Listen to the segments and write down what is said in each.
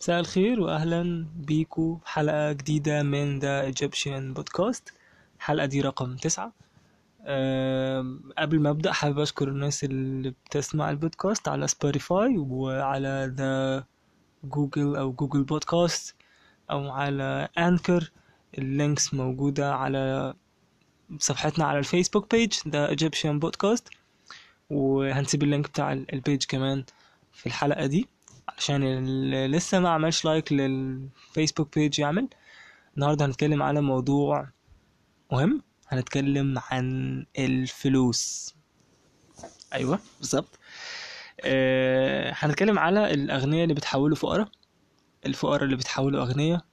مساء الخير واهلا بيكو. في حلقة جديدة من The Egyptian Podcast الحلقة دي رقم تسعة. قبل ما أبدأ حابب أشكر الناس اللي بتسمع البودكاست على Spotify وعلى the Google أو Google Podcast أو على Anchor ال links موجودة على صفحتنا على ال Facebook page The Egyptian Podcast وهنسيب ال link بتاع ال page كمان في الحلقة دي عشان اللي لسه ما عملش like لل Facebook page يعمل. النهارده هنتكلم على موضوع مهم هنتكلم عن الفلوس. أيوه بالظبط. آه هنتكلم على الاغنياء اللي بتحولوا فقراء الفقراء اللي بتحولوا اغنياء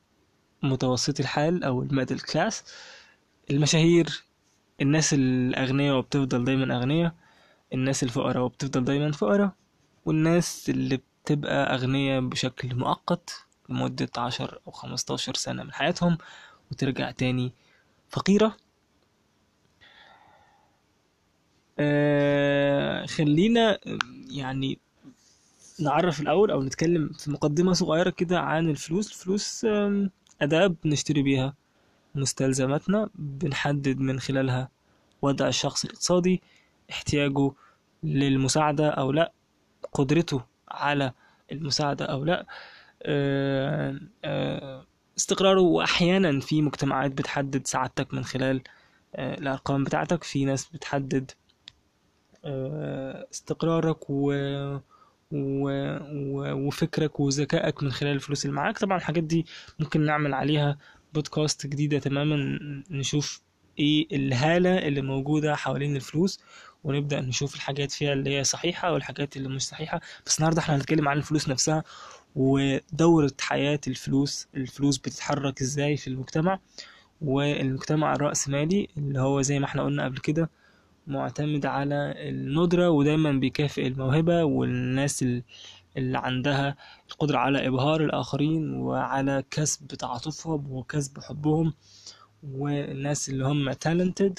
متوسط الحال أو ال middle class. المشاهير الناس الأغنياء وبتفضل دايما أغنياء. الناس الفقراء وبتفضل دايما فقراء والناس اللي بتبقى أغنياء بشكل مؤقت لمدة عشر أو خمستاشر سنة من حياتهم وترجع تاني فقيرة. آه خلينا يعني نعرف الأول أو نتكلم في مقدمة صغيرة كده عن الفلوس. الفلوس أداة بنشتري بيها مستلزماتنا بنحدد من خلالها وضع الشخص الاقتصادي احتياجه للمساعدة أو لأ قدرته على المساعدة أو لأ آه، آه، استقراره وأحيانا في مجتمعات بتحدد سعادتك من خلال آه، الأرقام بتاعتك في ناس بتحدد استقرارك و... و... و... وفكرك وذكائك من خلال الفلوس اللي معاك. طبعا الحاجات دي ممكن نعمل عليها بودكاست جديدة تماما نشوف إيه الهالة اللي موجودة حوالين الفلوس ونبدأ نشوف الحاجات فيها اللي هي صحيحة والحاجات اللي مش صحيحة. بس النهاردة إحنا هنتكلم عن الفلوس نفسها ودورة حياة الفلوس الفلوس بتتحرك إزاي في المجتمع. والمجتمع الرأسمالي اللي هو زي ما إحنا قلنا قبل كده معتمد على الندرة ودايما بيكافئ الموهبة والناس ال- اللي عندها القدرة على إبهار الآخرين وعلى كسب تعاطفهم وكسب حبهم والناس اللي هم talented.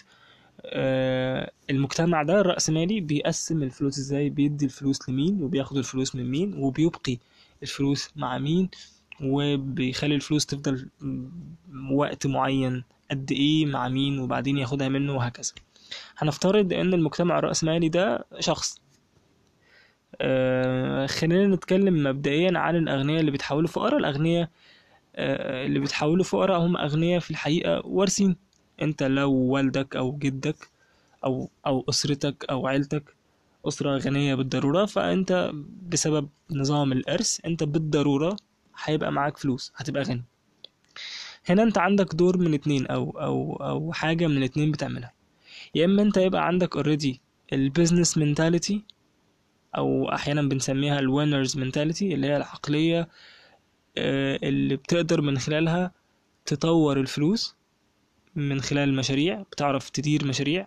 المجتمع ده الرأسمالي بيقسم الفلوس إزاي؟ بيدي الفلوس لمين وبياخد الفلوس من مين وبيبقي الفلوس مع مين وبيخلي الفلوس تفضل وقت معين قد إيه مع مين وبعدين ياخدها منه وهكذا. هنفترض ان المجتمع الرأسمالي ده شخص. آه، خلينا نتكلم مبدئيا عن الأغنياء اللي بيتحولوا فقراء. الأغنياء آه، اللي بيتحولوا فقراء هم أغنياء في الحقيقة وارثين. انت لو والدك أو جدك أو أو اسرتك أو عيلتك اسرة غنية بالضرورة فانت بسبب نظام الارث انت بالضرورة هيبقى معاك فلوس هتبقى غني. هنا انت عندك دور من اتنين أو أو أو حاجة من الاتنين بتعملها. يا اما انت يبقى عندك already ال business mentality أو أحيانا بنسميها ال winners mentality اللي هي العقلية آه، اللي بتقدر من خلالها تطور الفلوس. من خلال المشاريع بتعرف تدير مشاريع.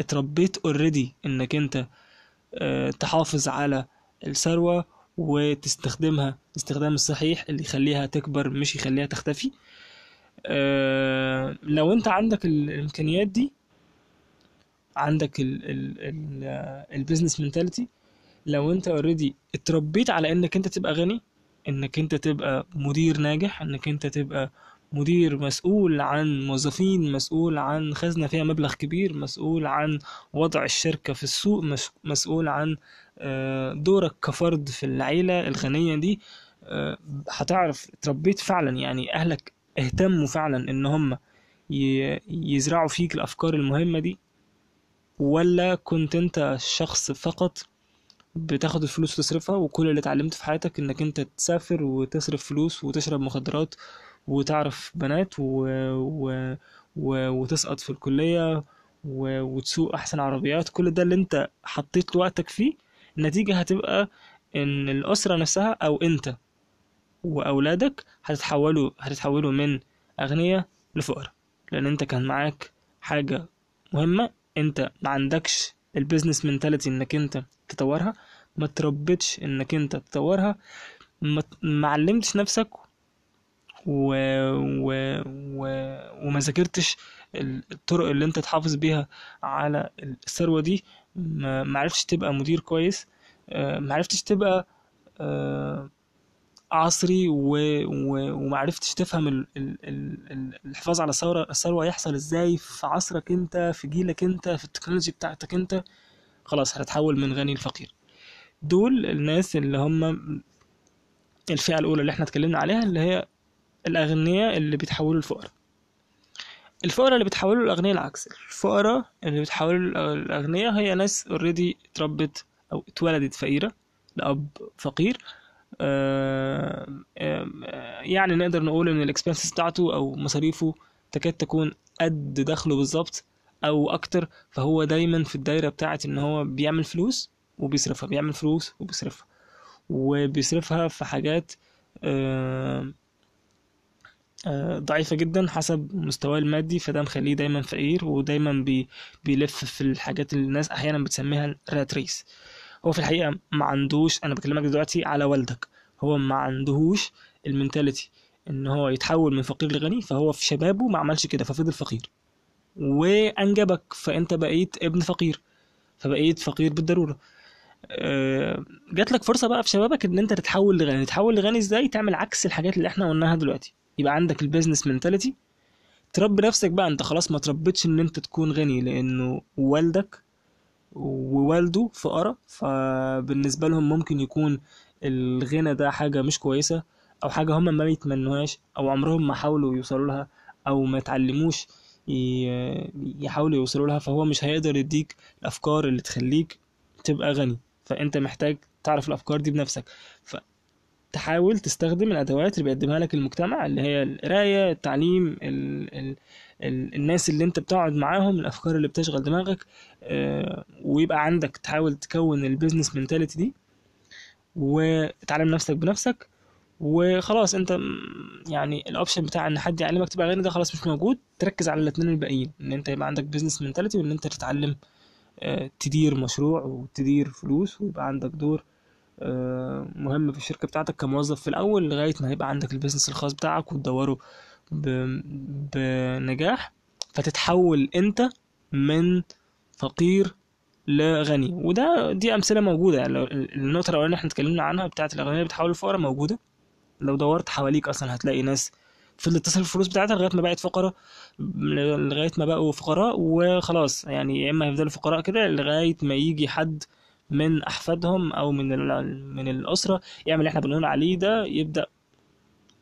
اتربيت already إنك أنت آه، تحافظ على الثروة وتستخدمها الاستخدام الصحيح اللي يخليها تكبر مش يخليها تختفي. آه، لو أنت عندك ال- الإمكانيات دي عندك ال business mentality لو أنت already اتربيت على إنك أنت تبقى غني إنك أنت تبقى مدير ناجح إنك أنت تبقى مدير مسؤول عن موظفين مسؤول عن خزنة فيها مبلغ كبير مسؤول عن وضع الشركة في السوق مس- مسؤول عن آه، دورك كفرد في العيلة الغنية دي. آه، هتعرف اتربيت فعلا يعني أهلك اهتموا فعلا إن هم يزرعوا فيك الأفكار المهمة دي؟ ولا كنت أنت شخص فقط بتاخد الفلوس وتصرفها وكل اللي اتعلمته في حياتك إنك أنت تسافر وتصرف فلوس وتشرب مخدرات وتعرف بنات و... و... و... وتسقط في الكلية و... وتسوق أحسن عربيات. كل ده اللي أنت حطيت وقتك فيه النتيجة هتبقى إن الأسرة نفسها أو أنت وأولادك هتتحولوا هتتحولوا من أغنياء لفقراء. لأن أنت كان معاك حاجة مهمة أنت ما عندكش ال business mentality إنك أنت تطورها ما تربتش إنك أنت تطورها ما علمتش نفسك و... و... و... وما ذاكرتش الطرق اللي انت تحافظ بيها على الثروة دي. ما ما عرفتش تبقى مدير كويس آه، معرفتش تبقى آه، عصري و... و... ومعرفتش تفهم ال... ال... ال... ال- الحفاظ على الثروة الثروة يحصل إزاي في عصرك انت في جيلك انت في التكنولوجي بتاعتك انت. خلاص هتتحول من غني لفقير. دول الناس اللي هم الفئة الأولى اللي إحنا اتكلمنا عليها اللي هي الأغنياء اللي بيتحولوا لفقراء الفقراء اللي بيتحولوا للأغنياء العكس. الفقراء اللي بيتحولوا للأغنياء هي ناس already اتربت أو اتولدت فقيرة لأب فقير. آم، آه، يعني نقدر نقول إن ال expenses بتاعته أو مصاريفه تكاد تكون قد دخله بالظبط أو أكتر. فهو دايما في الدايرة بتاعت إن هو بيعمل فلوس وبيصرفها بيعمل فلوس وبيصرفها. وبيصرفها في حاجات آه، ضعيفة جدا حسب مستواه المادي فده مخليه دايما فقير ودايما بي بيلف في الحاجات اللي الناس أحيانا بتسميها rat race. هو في الحقيقة ما عندوش أنا بكلمك دلوقتي على والدك هو ما عندهوش ال mentality إن هو يتحول من فقير لغني فهو في شبابه ما عملش كده ففضل فقير. وأنجبك فأنت بقيت ابن فقير فبقيت فقير بالضرورة. آه، جات لك فرصة بقى في شبابك إن أنت تتحول لغني تتحول لغني إزاي؟ تعمل عكس الحاجات اللي إحنا قلناها دلوقتي. يبقى عندك ال business mentality تربي نفسك بقى انت خلاص ما تربيتش ان انت تكون غني لأنه والدك ووالده فقراء فبالنسبة لهم ممكن يكون الغنى ده حاجة مش كويسة أو حاجة هم ما يتمنوهاش أو عمرهم ما حاولوا يوصلوا لها أو ما اتعلموش ي- يحاولوا يوصلوا لها فهو مش هيقدر يديك الأفكار اللي تخليك تبقى غني. فأنت محتاج تعرف الأفكار دي بنفسك. فتحاول تستخدم الأدوات اللي بيقدمها لك المجتمع اللي هي القراية التعليم ال ال ال الناس اللي انت بتقعد معاهم الأفكار اللي بتشغل دماغك آه، ويبقى عندك تحاول تكون ال business mentality دي وتعلم نفسك بنفسك وخلاص انت يعني ال option بتاع إن حد يعلمك تبقى غني ده خلاص مش موجود تركز على الاثنين الباقيين إن انت يبقى عندك business mentality وإن انت تتعلم آه، تدير مشروع وتدير فلوس ويبقى عندك دور مهم في الشركة بتاعتك كموظف في الأول لغاية ما يبقى عندك ال business الخاص بتاعك وتدوره بنجاح فتتحول أنت من فقير لغني. وده دي أمثلة موجودة. يعني النقطة الأولانية اللي إحنا اتكلمنا عنها بتاعت الأغنياء اللي بتحول لفقراء موجودة. لو دورت حواليك أصلا هتلاقي ناس فضلت تصرف الفلوس بتاعتها لغاية ما بقت فقراء لغاية ما بقوا فقراء وخلاص. يعني يا إما هيفضلوا فقراء كده لغاية ما يجي حد من أحفادهم أو من من الأسرة يعمل اللي إحنا بنقول عليه ده يبدأ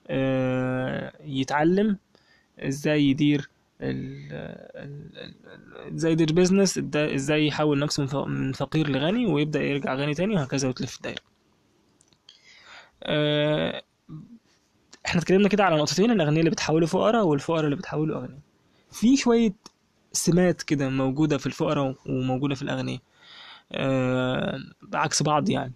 آه، يتعلم إزاي يدير إزاي يدير بيزنس إزاي يحول نفسه من فقير لغني ويبدأ يرجع غني تاني وهكذا وتلف الدايرة آه، إحنا اتكلمنا كده على نقطتين الأغنياء اللي بتحولوا فقراء والفقراء اللي بتحولوا أغنياء. في شوية سمات كده موجودة في الفقراء وموجودة في الأغنياء. آه، بعكس بعض يعني.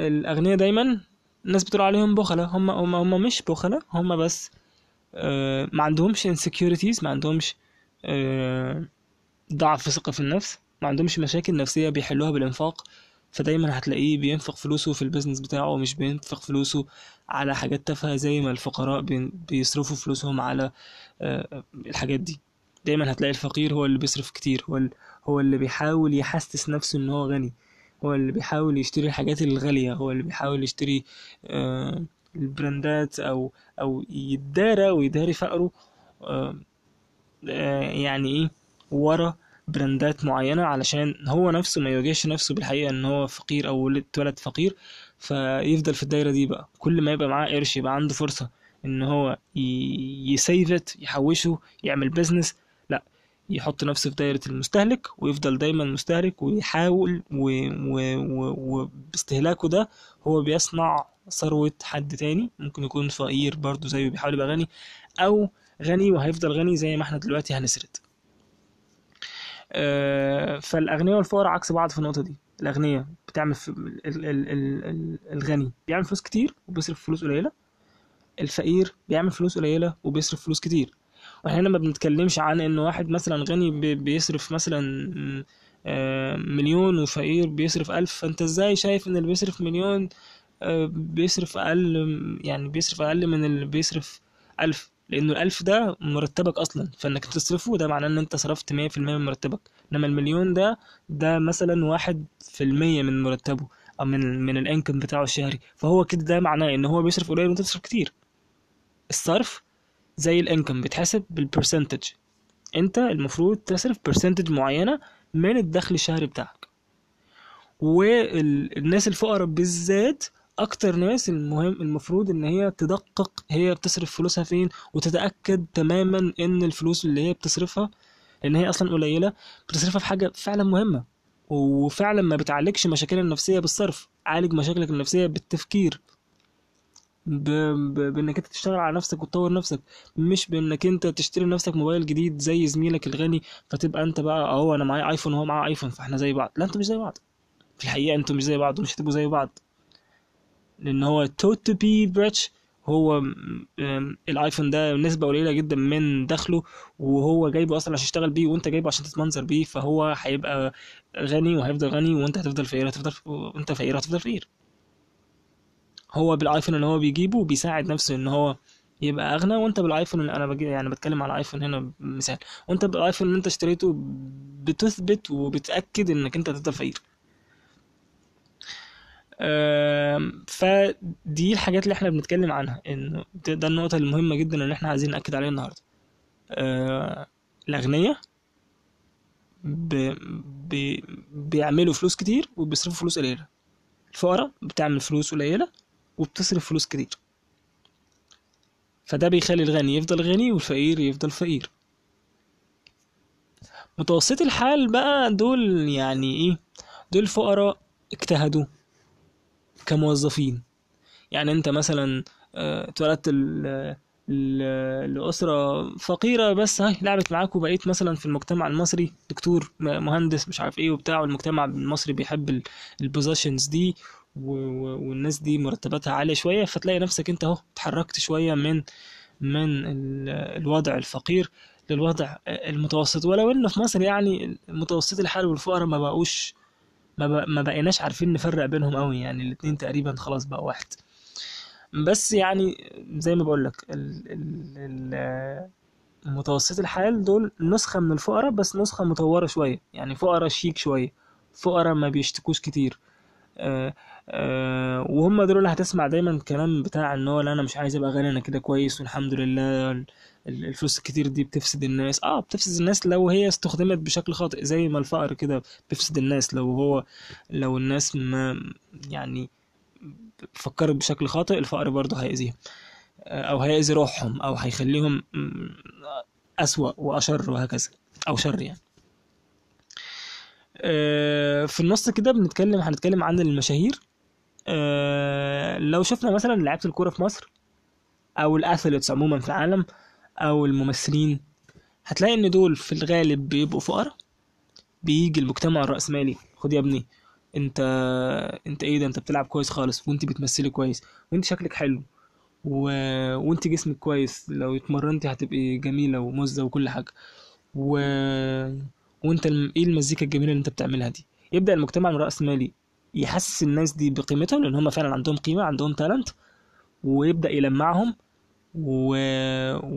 الأغنياء دايما الناس بتقول عليهم بخلة. هم هم هم مش بخلة. هم بس آه، ما عندهمش insecurities ما عندهمش آه، ضعف ثقة في النفس ما عندهمش مشاكل نفسية بيحلوها بالإنفاق. فدايما هتلاقيه بينفق فلوسه في ال business بتاعه ومش بينفق فلوسه على حاجات تافهة زي ما الفقراء بي- بيصرفوا فلوسهم على الحاجات دي. دايما هتلاقي الفقير هو اللي بيصرف كتير هو هو اللي بيحاول يحسس نفسه إن هو غني هو اللي بيحاول يشتري الحاجات الغالية هو اللي بيحاول يشتري آه، ال brandات أو أو يدارى ويداري فقره آه، آه، يعني إيه ورا brandات معينة علشان هو نفسه ما يواجهش نفسه بالحقيقة إن هو فقير أو ولد- اتولد فقير فيفضل في الدايرة دي بقى. كل ما يبقى معاه قرش يبقى عنده فرصة إن هو يsave يحوشه يعمل business يحط نفسه في دايرة المستهلك ويفضل دايما مستهلك ويحاول. وباستهلاكه ده هو بيصنع ثروة حد تاني ممكن يكون فقير برضه زيه بيحاول يبقى غني أو غني وهيفضل غني زي ما إحنا دلوقتي هنسرد آه، فالأغنياء والفقراء عكس بعض في النقطة دي الأغنياء بتعمل في. ال... ال... ال... الغني بيعمل فلوس كتير وبيصرف فلوس قليلة الفقير بيعمل فلوس قليلة وبيصرف فلوس كتير وإحنا ما بنتكلمش عن ان واحد مثلا غني بي- بيصرف مثلا آه، مليون وفقير بيصرف ألف فأنت إزاي شايف إن اللي بيصرف مليون آه، بيصرف أقل يعني بيصرف أقل من اللي بيصرف ألف؟ لأنه الألف ده مرتبك أصلا فإنك تصرفه ده معناه إن أنت صرفت مية في المية من مرتبك. إنما المليون ده ده مثلا واحد في المية من مرتبه أو من من ال income بتاعه الشهري. فهو كده ده معناه إن هو بيصرف قليل وأنت بتصرف كتير. الصرف زي ال income بيتحسب بال percentage انت المفروض تصرف percentage معينة من الدخل الشهري بتاعك. والناس الفقراء بالذات أكتر ناس المهم المفروض إن هي تدقق هي بتصرف فلوسها فين وتتأكد تماما إن الفلوس اللي هي بتصرفها لأن هي أصلا قليلة بتصرفها في حاجة فعلا مهمة. وفعلا ما بتعالجش مشاكلها النفسية بالصرف عالج مشاكلك النفسية بالتفكير. ب... ب... بإنك أنت تشتغل على نفسك وتطور نفسك مش بإنك أنت تشتري لنفسك موبايل جديد زي زميلك الغني فتبقى أنت بقى أهو أنا معايا iPhone وهو معاه iPhone فإحنا زي بعض. لا أنتوا مش زي بعض. في الحقيقة أنتوا مش زي بعض ومش هتبقوا زي بعض. لأن هو to to be rich هو ال iPhone ده نسبة قليلة جدا من دخله وهو جايبه أصلا عشان يشتغل بيه وأنت جايبه عشان تتمنظر بيه فهو هيبقى غني وهيفضل غني وأنت هتفضل فقير هتفضل وأنت فقير هتفضل فقير. هو بال iPhone اللي هو بيجيبه بيساعد نفسه إن هو يبقى أغنى وأنت بالآيفون اللي أنا بجي يعني بتكلم على آيفون هنا مثال. وأنت بالآيفون اللي أنت اشتريته بتثبت وبتأكد إنك أنت هتفضل فقير فدي الحاجات اللي إحنا بنتكلم عنها إن ده النقطة المهمة جدا اللي إحنا عايزين نأكد عليها النهاردة. آه،. ب... بيعملوا فلوس كتير وبيصرفوا فلوس قليلة. الفقراء بتعمل فلوس قليلة وبتصرف فلوس كتير. فده بيخلي الغني يفضل غني والفقير يفضل فقير. متوسطي الحال بقى دول يعني إيه؟ دول فقراء اجتهدوا كموظفين. يعني أنت مثلا آه، اتولدت لأسرة فقيرة بس هاي لعبت معاك وبقيت مثلا في المجتمع المصري دكتور مهندس مش عارف إيه وبتاع والمجتمع المصري بيحب البوزيشنز دي والناس دي مرتباتها عالية شوية فتلاقي نفسك انت اهو اتحركت شوية من من ال- الوضع الفقير للوضع المتوسط. ولو ان في مصر يعني المتوسط الحال والفقراء ما بقوش ما, بق... ما بقيناش عارفين نفرق بينهم قوي يعني الاتنين تقريبا خلاص بقى واحد. بس يعني زي ما بقول لك ال... ال... ال... متوسط الحال دول نسخة من الفقراء بس نسخة مطورة شوية. يعني فقراء شيك شوية فقراء ما بيشتكوش كتير. آه وهم دول اللي هتسمع دايما الكلام بتاع إن هو لا أنا مش عايز أبقى غني أنا كده كويس والحمد لله. ال- ال- الفلوس الكتير دي بتفسد الناس. آه بتفسد الناس لو هي استخدمت بشكل خاطئ زي ما الفقر كده بيفسد الناس. لو هو لو الناس ما يعني فكرت بشكل خاطئ الفقر برضه هيأذيهم. آه، أو هيأذي روحهم أو هيخليهم أسوأ وأشر وهكذا أو شر يعني. آه، في النص كده بنتكلم هنتكلم عن المشاهير. آه، لو شفنا مثلا لعيبة الكورة في مصر أو الأثليتس عموما في العالم أو الممثلين هتلاقي إن دول في الغالب بيبقوا فقراء. بيجي المجتمع الرأسمالي خد يا ابني أنت أنت إيه ده؟ أنت بتلعب كويس خالص وأنت بتمثلي كويس وأنت شكلك حلو و... وأنت جسمك كويس لو اتمرنتي هتبقي جميلة ومزة وكل حاجة. و... وأنت. إيه المزيكا الجميلة اللي أنت بتعملها دي؟ يبدأ المجتمع الرأسمالي يحسس الناس دي بقيمتهم لأن هم فعلا عندهم قيمة عندهم تالنت ويبدأ يلمعهم و...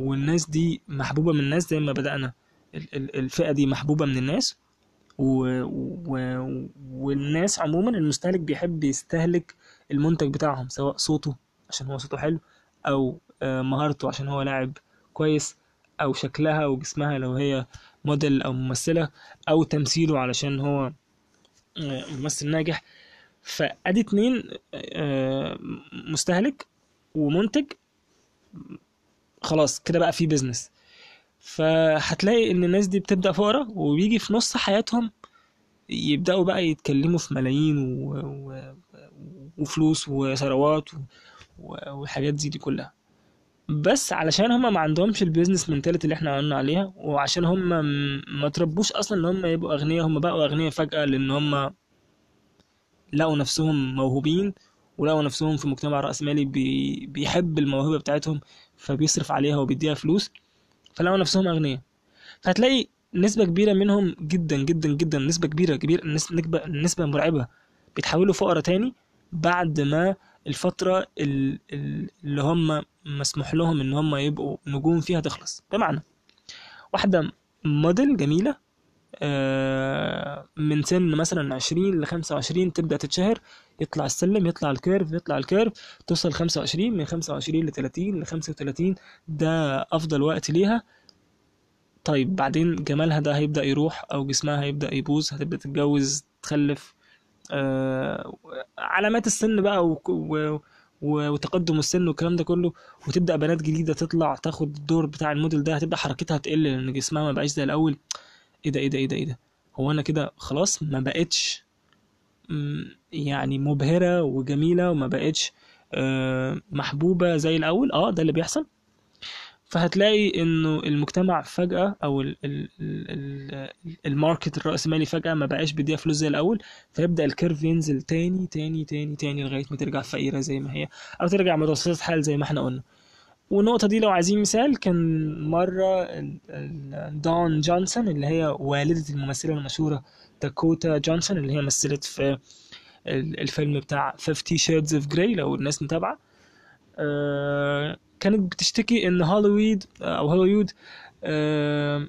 والناس دي محبوبة من الناس زي ما بدأنا. ال- ال- الفئة دي محبوبة من الناس و... و... والناس عموما المستهلك بيحب يستهلك المنتج بتاعهم سواء صوته عشان هو صوته حلو أو آه، مهارته عشان هو لاعب كويس أو شكلها وجسمها لو هي موديل أو ممثلة أو تمثيله علشان هو آه، ممثل ناجح. فادي اتنين آه، مستهلك ومنتج. خلاص كده بقى في بيزنس فهتلاقي إن الناس دي بتبدأ فقراء وبيجي في نص حياتهم يبدأوا بقى يتكلموا في ملايين و... و... وفلوس وثروات و... و- والحاجات دي كلها. بس علشان هم ما عندهمش ال business mentality اللي إحنا قلنا عليها وعشان هم م- ما تربوش أصلا إن هم يبقوا أغنياء هم بقوا أغنياء فجأة لإن هم لقوا نفسهم موهوبين ولقوا نفسهم في مجتمع رأسمالي بي... بيحب الموهبة بتاعتهم فبيصرف عليها وبيديها فلوس فلقوا نفسهم أغنياء. فهتلاقي نسبة كبيرة منهم جدا جدا جدا نسبة كبيرة كبيرة نس- نسبة نسبة مرعبة. بيتحولوا فقراء تاني بعد ما الفترة ال- ال- اللي هم مسموح لهم إن هم يبقوا نجوم فيها تخلص. بمعنى واحدة موديل جميلة من سن مثلا عشرين لخمسة وعشرين تبدأ تتشهر يطلع السلم يطلع ال curve يطلع ال curve توصل خمسة وعشرين من خمسة وعشرين لتلاتين لخمسة وتلاتين ده أفضل وقت ليها. طيب بعدين جمالها ده هيبدأ يروح أو جسمها هيبدأ يبوظ هتبدأ تتجوز تخلف. آه، علامات السن بقى و... و... وتقدم السن والكلام ده كله وتبدأ بنات جديدة تطلع تاخد الدور بتاع الموديل ده هتبدأ حركتها تقل لأن جسمها ما بقاش زي الأول. إيه ده إيه ده إيه ده إيه ده. هو أنا كده خلاص ما بقتش يعني مبهرة وجميلة وما بقتش آه، محبوبة زي الأول. آه ده اللي بيحصل. فهتلاقي إنه المجتمع فجأة أو ال ال ال ال market الرأسمالي فجأة ما بقاش بيديها فلوس زي الأول فيبدأ ال curve ينزل تاني تاني تاني تاني لغاية ما ترجع فقيرة زي ما هي أو ترجع متوسطة حال زي ما إحنا قلنا. والنقطة دي لو عايزين مثال كان مرة دون جونسون اللي هي والدة الممثلة المشهورة داكوتا جونسون اللي هي مثلت في ال- الفيلم بتاع 50 Shades of Grey لو الناس متابعة. آه، كانت بتشتكي إن هوليوود أو هوليوود آه،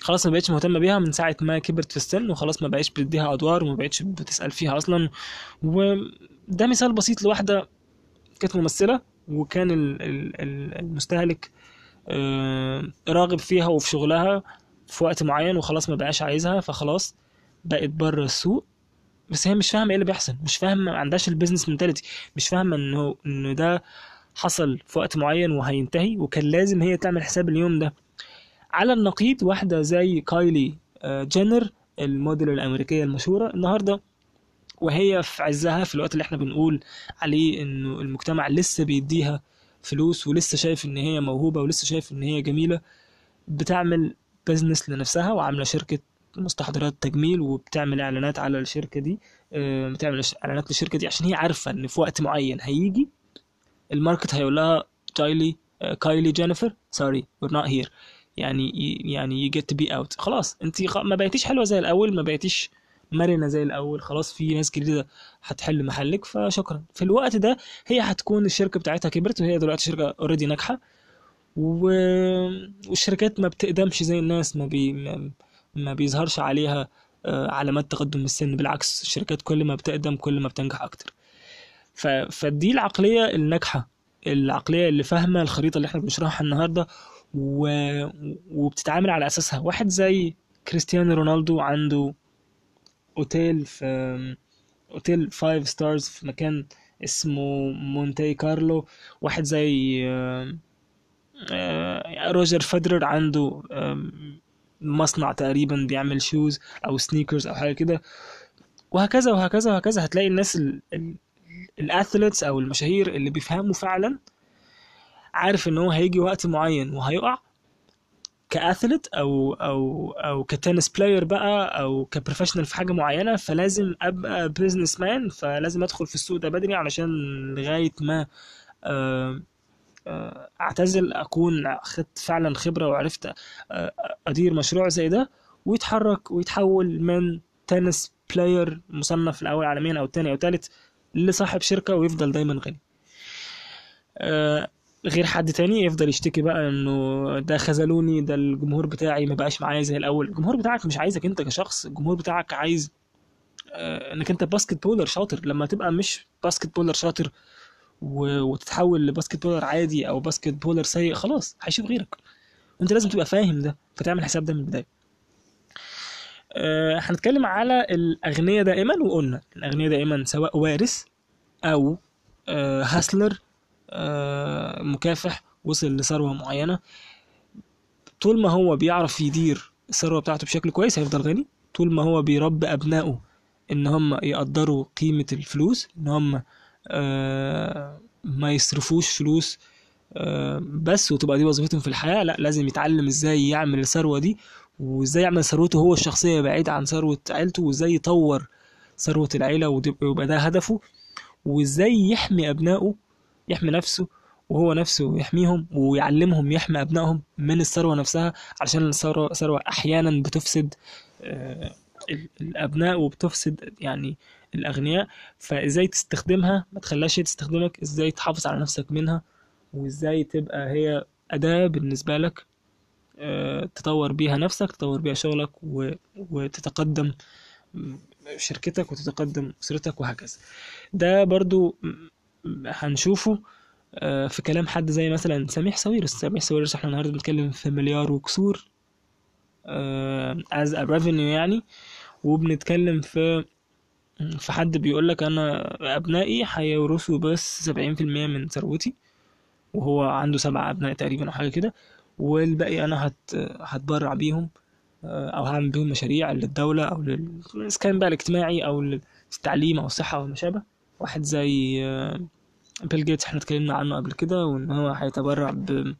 خلاص ما بقتش مهتمة بيها من ساعة ما كبرت في السن وخلاص ما بقتش بتديها أدوار وما بقتش بتسأل فيها أصلا. وده مثال بسيط لواحدة كانت ممثلة. وكان ال- ال- ال- المستهلك آه، راغب فيها وفي شغلها في وقت معين وخلاص ما بقاش عايزها فخلاص بقت بره السوق. بس هي مش فاهمة إيه اللي بيحصل مش فاهمة ما عندهاش ال business mentality مش فاهمة إنه إنه ده حصل في وقت معين وهينتهي وكان لازم هي تعمل حساب اليوم ده. على النقيض واحدة زي كايلي آه، جينر الموديل الأمريكية المشهورة النهاردة وهي في عزها في الوقت اللي إحنا بنقول عليه إنه المجتمع لسه بيديها فلوس ولسه شايف إن هي موهوبة ولسه شايف إن هي جميلة بتعمل business لنفسها وعاملة شركة مستحضرات تجميل وبتعمل إعلانات على الشركة دي آه، بتعمل إعلانات للشركة دي عشان هي عارفة إن في وقت معين هيجي ال market هيقول لها كايلي آه، كايلي جينر سوري we're not here. يعني يعني you get to be out. خلاص انت ما بقيتيش حلوة زي الأول ما بقيتيش مرنة زي الأول. خلاص في ناس جديدة هتحل محلك فشكرا. في الوقت ده هي هتكون الشركة بتاعتها كبرت وهي دلوقتي شركة already ناجحة. و... والشركات ما بتقدمش زي الناس ما بي... ما, بيظهرش عليها آه، علامات تقدم السن. بالعكس الشركات كل ما بتقدم كل ما بتنجح أكتر. ف... فدي العقلية الناجحة. العقلية اللي فاهمة الخريطة اللي إحنا بنشرحها النهاردة. و... وبتتعامل على أساسها. واحد زي كريستيانو رونالدو عنده أوتيل في أوتيل five stars في مكان اسمه مونتي كارلو. واحد زي آه، روجر فيدرر عنده مصنع تقريبا بيعمل shoes أو sneakers أو حاجة كده. وهكذا وهكذا وهكذا. هتلاقي الناس ال... ال... ال athletes أو المشاهير اللي بيفهموا فعلا عارف إن هو هيجي وقت معين وهيقع. ك athlete أو أو أو ك tennis player بقى أو ك professional في حاجة معينة فلازم أبقى businessman فلازم أدخل في السوق ده بدري علشان لغاية ما آه، آه، أعتزل أكون خدت فعلا خبرة وعرفت آه، أدير مشروع زي ده ويتحرك ويتحول من tennis player مصنف الأول عالميا أو الثاني أو الثالث لصاحب شركة ويفضل دايما غني. غير حد تاني يفضل يشتكي بقى إنه ده خذلوني ده الجمهور بتاعي ما بقاش معايا زي الأول. الجمهور بتاعك مش عايزك أنت كشخص الجمهور بتاعك عايز آه، إنك أنت basketballer شاطر. لما تبقى مش basketballer شاطر وتتحول ل basketballer عادي أو basketballer سيء خلاص هيشوف غيرك. أنت لازم تبقى فاهم ده فتعمل حساب ده من البداية. آه، هنتكلم على الاغنياء دائما وقلنا الاغنياء دائما سواء وارث أو آه، هاسلر مكافح وصل لثروة معينة. طول ما هو بيعرف يدير الثروة بتاعته بشكل كويس هيفضل غني. طول ما هو بيربي أبنائه إن هم يقدروا قيمة الفلوس إن هم آه، ما يصرفوش فلوس آه، بس وتبقى دي وظيفتهم في الحياة لا لازم يتعلم إزاي يعمل الثروة دي وإزاي يعمل ثروته هو الشخصية بعيد عن ثروة عيلته وإزاي يطور ثروة العيلة وتبقى- ويبقى ده هدفه وإزاي يحمي أبنائه يحمي نفسه وهو نفسه يحميهم ويعلمهم يحمي أبنائهم من الثروة نفسها عشان الثروة ثروة أحيانا بتفسد آه، ال- الأبناء وبتفسد يعني الأغنياء. فإزاي تستخدمها؟ ما تخليهاش تستخدمك. إزاي تحافظ على نفسك منها؟ وإزاي تبقى هي أداة بالنسبة لك؟ آه، تطور بيها نفسك تطور بيها شغلك. وتتقدم شركتك وتتقدم أسرتك وهكذا. ده برضو هنشوفه آه، في كلام حد زي مثلا سميح ساويرس سميح ساويرس إحنا النهارده بنتكلم في مليار وكسور as a revenue يعني. وبنتكلم في في حد بيقول لك أنا أبنائي هيورثوا بس سبعين في المية من ثروتي وهو عنده سبع أبناء تقريبا أو حاجة كده. والباقي أنا هت هتبرع بيهم آه، أو هعمل بيهم مشاريع للدولة أو للاسكان بقى الاجتماعي أو للتعليم أو الصحة أو ما شابه واحد زي آه، بيل جيتس إحنا اتكلمنا عنه قبل كده وإن هو هيتبرع ب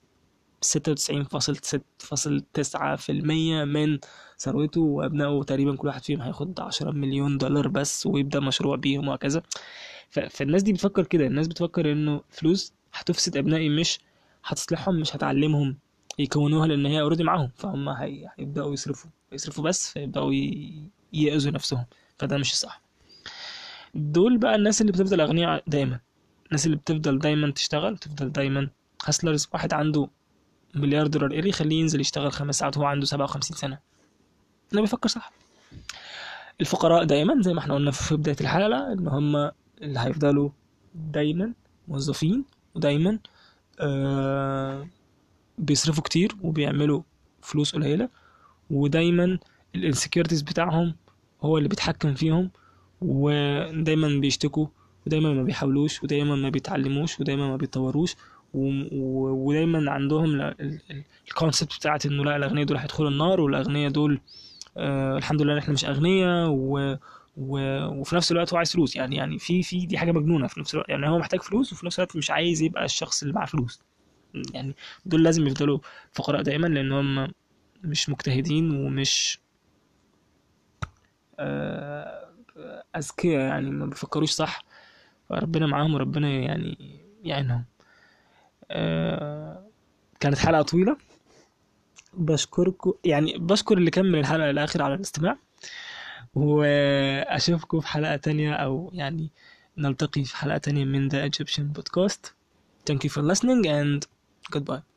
96.9% من ثروته وأبنائه تقريبا كل واحد فيهم هياخد 10 مليون دولار بس ويبدأ مشروع بيهم وهكذا. فالناس دي بتفكر كده الناس بتفكر إنه فلوس هتفسد أبنائي مش هتصلحهم مش هتعلمهم يكونوها لأن هي اوريدي معاهم فهم هي- هيبدأوا يصرفوا يصرفوا بس فيبدأوا يأذوا نفسهم. فده مش صح. دول بقى الناس اللي بتفضل أغنياء دايما. الناس اللي بتفضل دايما تشتغل تفضل دايما هاسلرز واحد عنده مليار دولار إيه يخليه ينزل يشتغل خمس ساعات وهو عنده سبعة وخمسين سنة. انه بيفكر صح. الفقراء دايما زي ما إحنا قلنا في بداية الحلقة إن هم اللي هيفضلوا دايما موظفين ودايما آه بيصرفوا كتير وبيعملوا فلوس قليلة. ودايما ال insecurities بتاعهم هو اللي بيتحكم فيهم. ودايما بيشتكوا ودايما ما بيحاولوش ودايما ما بيتعلموش ودايما ما بيتطوروش. ودايما عندهم ال concept بتاعت إنه لا الاغنياء دول هيدخلوا النار والاغنياء دول آه الحمد لله إحنا مش اغنياء و و... وفي نفس الوقت هو عايز فلوس. يعني يعني في في دي حاجة مجنونة في نفس الوقت. يعني هو محتاج فلوس وفي نفس الوقت مش عايز يبقى الشخص اللي معاه فلوس. يعني دول لازم يفضلوا فقراء دايما لأن هم مش مجتهدين ومش آه، أذكياء يعني ما بيفكروش صح فربنا معاهم وربنا يعني يعينهم. آه، كانت حلقة طويلة. بشكركم يعني بشكر اللي كمل الحلقة للآخر على الاستماع. وأشوفكم في حلقة تانية أو يعني نلتقي في حلقة تانية من The Egyptian Podcast. Thank you for listening and goodbye.